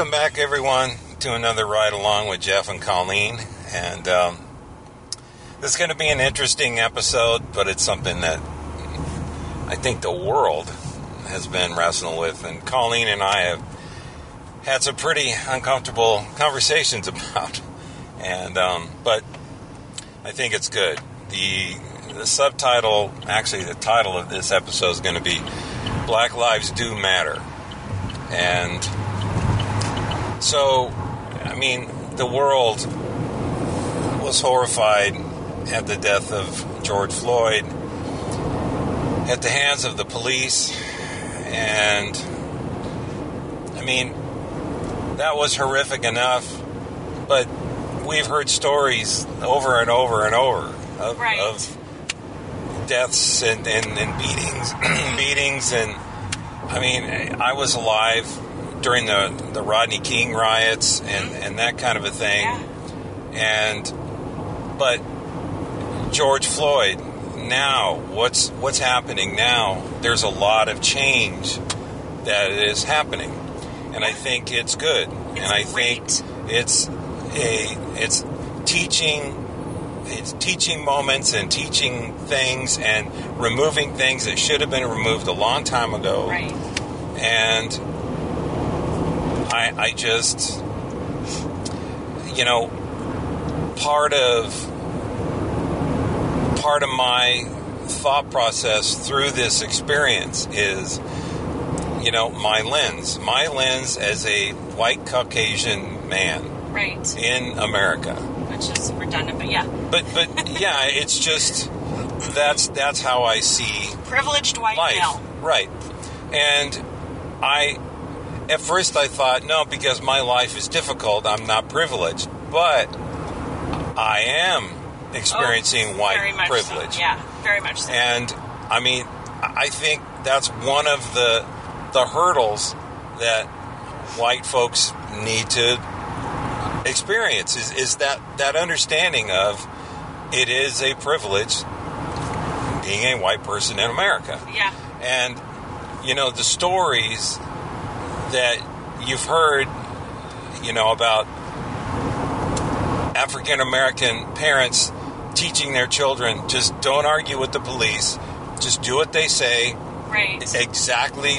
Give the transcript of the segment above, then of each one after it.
welcome back, everyone, to another ride along with Jeff and Colleen. And um, this is going to be an interesting episode, but it's something that I think the world has been wrestling with. And Colleen and I have had some pretty uncomfortable conversations about. And um, but I think it's good. The the subtitle, actually, the title of this episode is going to be "Black Lives Do Matter," and so, I mean, the world was horrified at the death of George Floyd at the hands of the police, and I mean, that was horrific enough, but we've heard stories over and over and over of, Right. of deaths and, and, and beatings, beatings, and I mean, I was alive during the, the Rodney King riots and, mm-hmm. and that kind of a thing, Yeah. and but George Floyd. Now, what's what's happening now? There's a lot of change that is happening, and I think it's good. and I think it's a it's teaching it's teaching moments and teaching things and removing things that should have been removed a long time ago Right. and I, I just, you know, part of part of my thought process through this experience is, you know, my lens, my lens as a white Caucasian man Right. in America. Which is redundant, but yeah. But but yeah, it's just that's that's how I see Privileged white life. male. Right. And I, at first, I thought, no, because my life is difficult, I'm not privileged. But I am experiencing Oh, white very much privilege. So. Yeah, very much so. And I mean, I think that's one of the the hurdles that white folks need to experience is, is that that understanding of it is a privilege being a white person in America. yeah. And, you know, the stories that you've heard, you know, about African American parents teaching their children just don't argue with the police, just do what they say, Right. exactly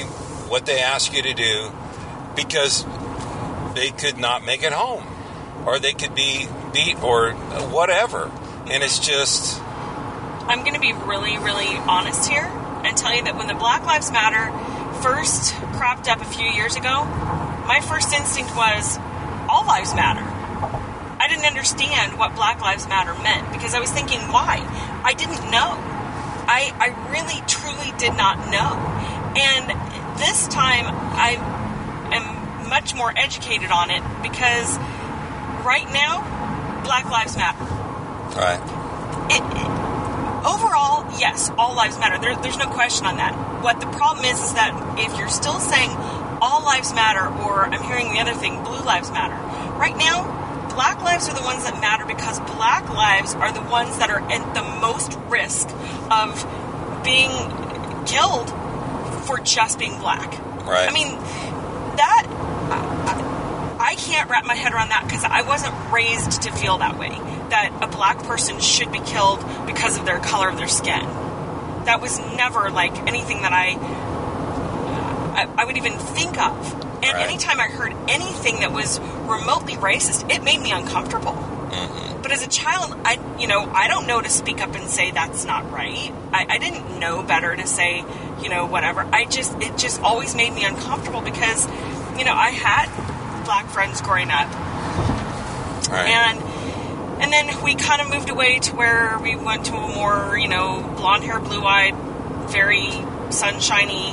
what they ask you to do, because they could not make it home, or they could be beat, or whatever. And it's just, I'm going to be really, really honest here and tell you that when the Black Lives Matter first cropped up a few years ago, my first instinct was all lives matter. I didn't understand what Black Lives Matter meant because I was thinking, why? I didn't know. I, I really, truly did not know. And this time I am much more educated on it because right now, Black Lives Matter right. it, overall, yes, all lives matter. There, there's no question on that. What the problem is is that if you're still saying all lives matter, or I'm hearing the other thing, blue lives matter. Right now, black lives are the ones that matter because black lives are the ones that are at the most risk of being killed for just being black. Right. I mean, that I can't wrap my head around that because I wasn't raised to feel that way. That a black person should be killed because of their color of their skin. That was never like anything that I I, I would even think of. And Right. anytime I heard anything that was remotely racist, it made me uncomfortable. Mm-hmm. But as a child, I you know I don't know to speak up and say that's not right. I, I didn't know better to say you know whatever. I just it just always made me uncomfortable because you know I had black friends growing up, right. and and then we kind of moved away to where we went to a more you know blonde hair, blue eyed, very sunshiny,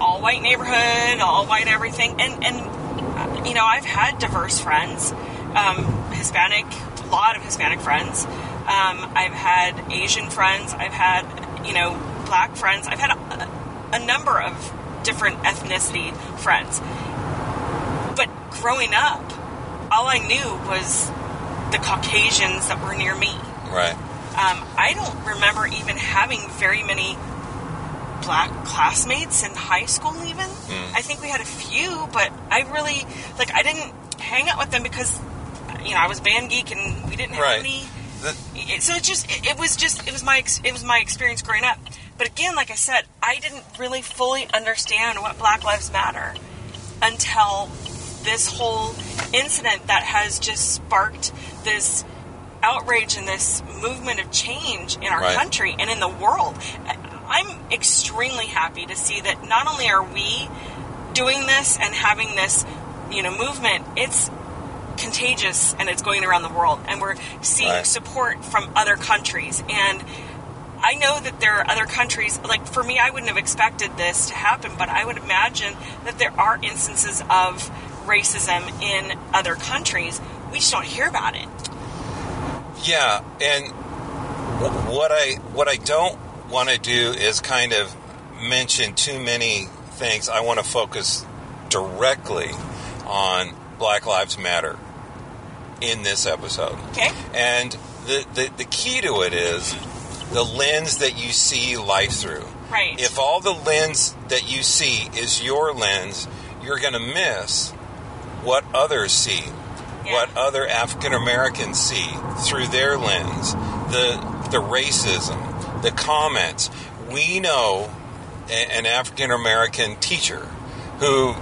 all white neighborhood, all white everything, and and uh, you know I've had diverse friends, um, Hispanic, a lot of Hispanic friends. Um, I've had Asian friends. I've had you know black friends. I've had a, a number of different ethnicity friends. Growing up, all I knew was the Caucasians that were near me. right. Um, I don't remember even having very many black classmates in high school even. Hmm. I think we had a few, but I really like I didn't hang out with them because you know I was band geek and we didn't have Right. any. The- so it just it, it was just it was my it was my experience growing up. But again, like I said, I didn't really fully understand what Black Lives Matter until this whole incident that has just sparked this outrage and this movement of change in our Right. country and in the world. I'm extremely happy to see that not only are we doing this and having this, you know, movement, it's contagious and it's going around the world and we're seeing Right. support from other countries and I know that there are other countries, like for me, I wouldn't have expected this to happen, but I would imagine that there are instances of racism in other countries. We just don't hear about it. Yeah, and wh- what I what I don't want to do is kind of mention too many things. I want to focus directly on Black Lives Matter in this episode. Okay? And the, the, the key to it is the lens that you see life through. Right. If all the lens that you see is your lens, you're going to miss what others see, Yeah. what other African Americans see through their lens, the the racism, the comments. We know a- an African American teacher who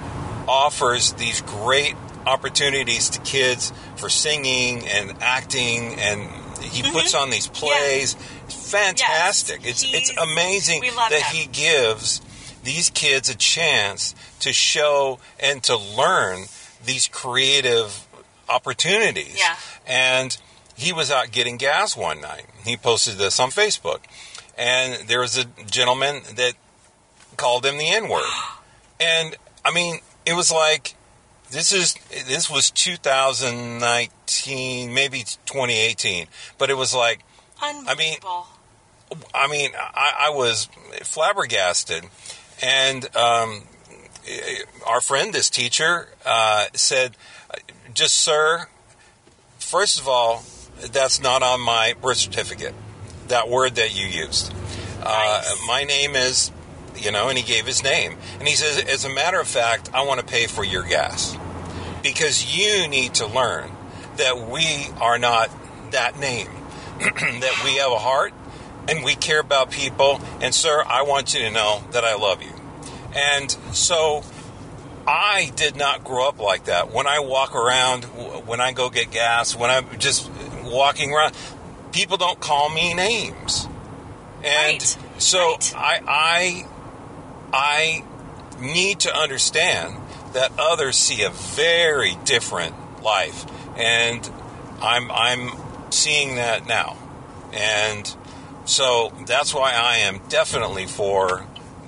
offers these great opportunities to kids for singing and acting and he puts on these plays it's fantastic it's it's He's- amazing that him. he gives these kids a chance to show and to learn these creative opportunities. Yeah. and he was out getting gas one night. He posted this on facebook. And there was a gentleman that called him the N word. and I mean, it was like this is this was 2019, maybe 2018, but it was like I mean, I, mean, I was flabbergasted, and um, our friend, this teacher, uh, said, "Just sir, first of all, that's not on my birth certificate. That word that you used. Uh, my name is, you know." And he gave his name, and he says, "As a matter of fact, I want to pay for your gas because you need to learn that we are not that name." that we have a heart and we care about people. And, sir, I want you to know that I love you. And so I did not grow up like that. When I walk around, when I go get gas, when I'm just walking around, people don't call me names. And Right, so right. I, I, I need to understand that others see a very different life, and I'm I'm seeing that now, and so that's why I am definitely for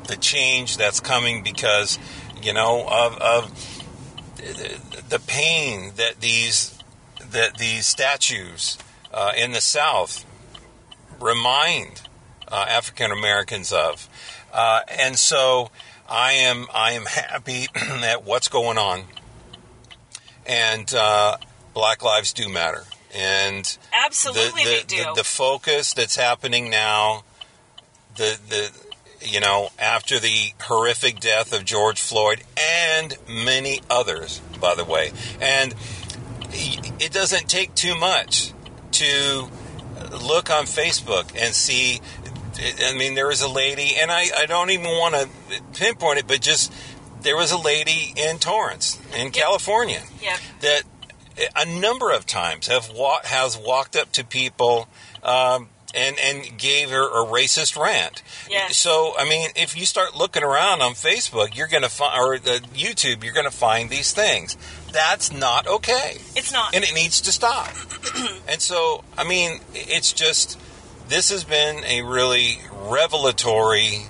the change that's coming because you know of, of the pain that these that these statues uh, in the South remind uh, African Americans of, uh, and so I am I am happy at what's going on, and uh, Black Lives do matter, and Absolutely, the, they do. the, the focus that's happening now, the the you know after the horrific death of George Floyd and many others, by the way, and it doesn't take too much to look on Facebook and see. I mean, there was a lady, and I, I don't even want to pinpoint it, but just there was a lady in Torrance, in California, Yep. that a number of times have wa- has walked up to people um, and and gave her a racist rant. Yes. So I mean, if you start looking around on Facebook, you're going to find or uh, YouTube, you're going to find these things. That's not okay It's not. and it needs to stop. and so, I mean, it's just this has been a really revelatory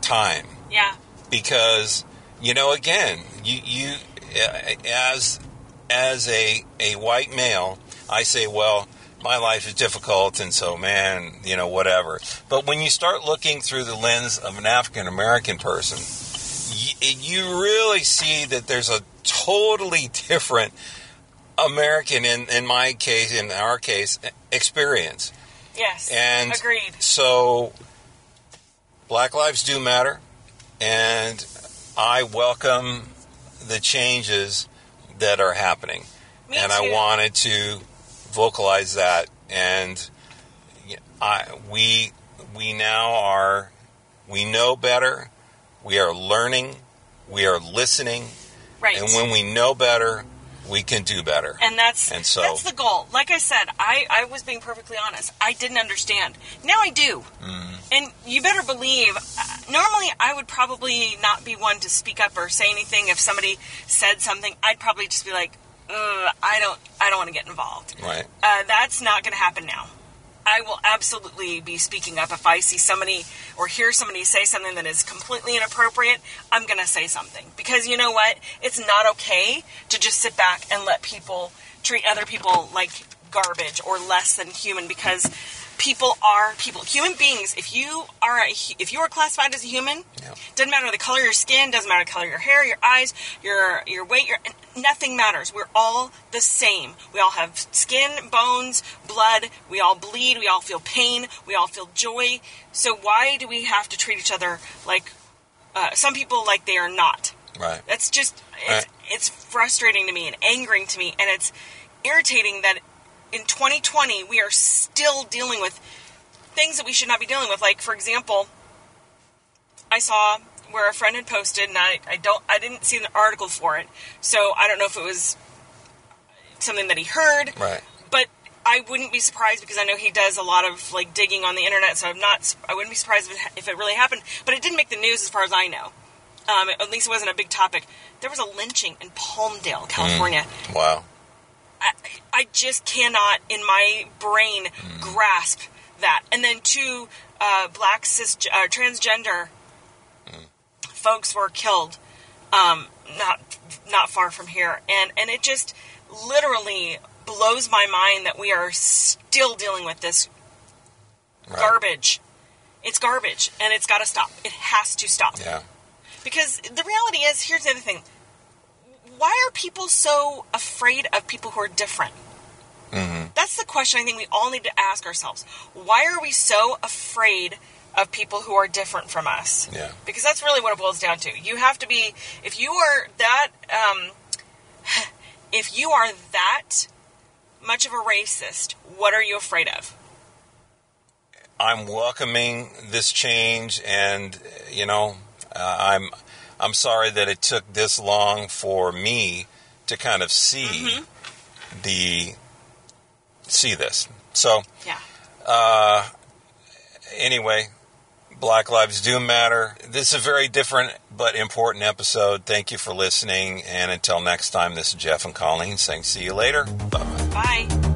time yeah. because you know, again, you you uh, as as a a white male, I say, well. My life is difficult, and so, man, you know, whatever. But when you start looking through the lens of an African American person, y- you really see that there's a totally different American, in, in my case, in our case, experience. Yes. And Agreed. so, Black Lives do matter. and I welcome the changes that are happening. Me and too. I wanted to vocalize that and I we we now are we know better. We are learning. We are listening. Right. And when we know better, we can do better. And that's And so- that's the goal. Like I said, I, I was being perfectly honest. I didn't understand. Now I do. Mm-hmm. And you better believe. Normally, I would probably not be one to speak up or say anything if somebody said something. I'd probably just be like, Ugh, I don't, I don't want to get involved. right. Uh, that's not going to happen now. I will absolutely be speaking up if I see somebody or hear somebody say something that is completely inappropriate. I'm going to say something because you know what? It's not okay to just sit back and let people treat other people like garbage or less than human because people are people. Human beings. If you are a, if you are classified as a human, Yeah. doesn't matter the color of your skin, doesn't matter the color of your hair, your eyes, your your weight, your nothing matters. We're all the same. We all have skin, bones, blood. We all bleed. We all feel pain. We all feel joy. So why do we have to treat each other like uh, some people like they are not? Right. That's just it's, Right. it's frustrating to me and angering to me, and it's irritating that in 2020 we are still dealing with things that we should not be dealing with. Like for example, I saw where a friend had posted, and I, I don't I didn't see an article for it, so I don't know if it was something that he heard, Right. but I wouldn't be surprised because I know he does a lot of like digging on the internet. So I'm not. I wouldn't be surprised if it, if it really happened. But it didn't make the news as far as I know. Um, at least it wasn't a big topic. There was a lynching in Palmdale, California. Wow. I, I just cannot, in my brain, grasp that. And then two uh, black cis uh, transgender folks were killed, um, not not far from here, and and it just literally blows my mind that we are still dealing with this Right. garbage. It's garbage, and it's got to stop. It has to stop. Yeah. Because the reality is, here's the other thing. Why are people so afraid of people who are different? Mm-hmm. That's the question I think we all need to ask ourselves. Why are we so afraid of people who are different from us? Yeah. Because that's really what it boils down to. You have to be, if you are that, um, if you are that much of a racist, what are you afraid of? I'm welcoming this change, and you know, uh, I'm I'm sorry that it took this long for me to kind of see Mm-hmm. the see this. So Yeah. anyway, Black Lives do matter. This is a very different but important episode. Thank you for listening, and until next time, this is Jeff and Colleen saying, "See you later." Bye bye. Bye.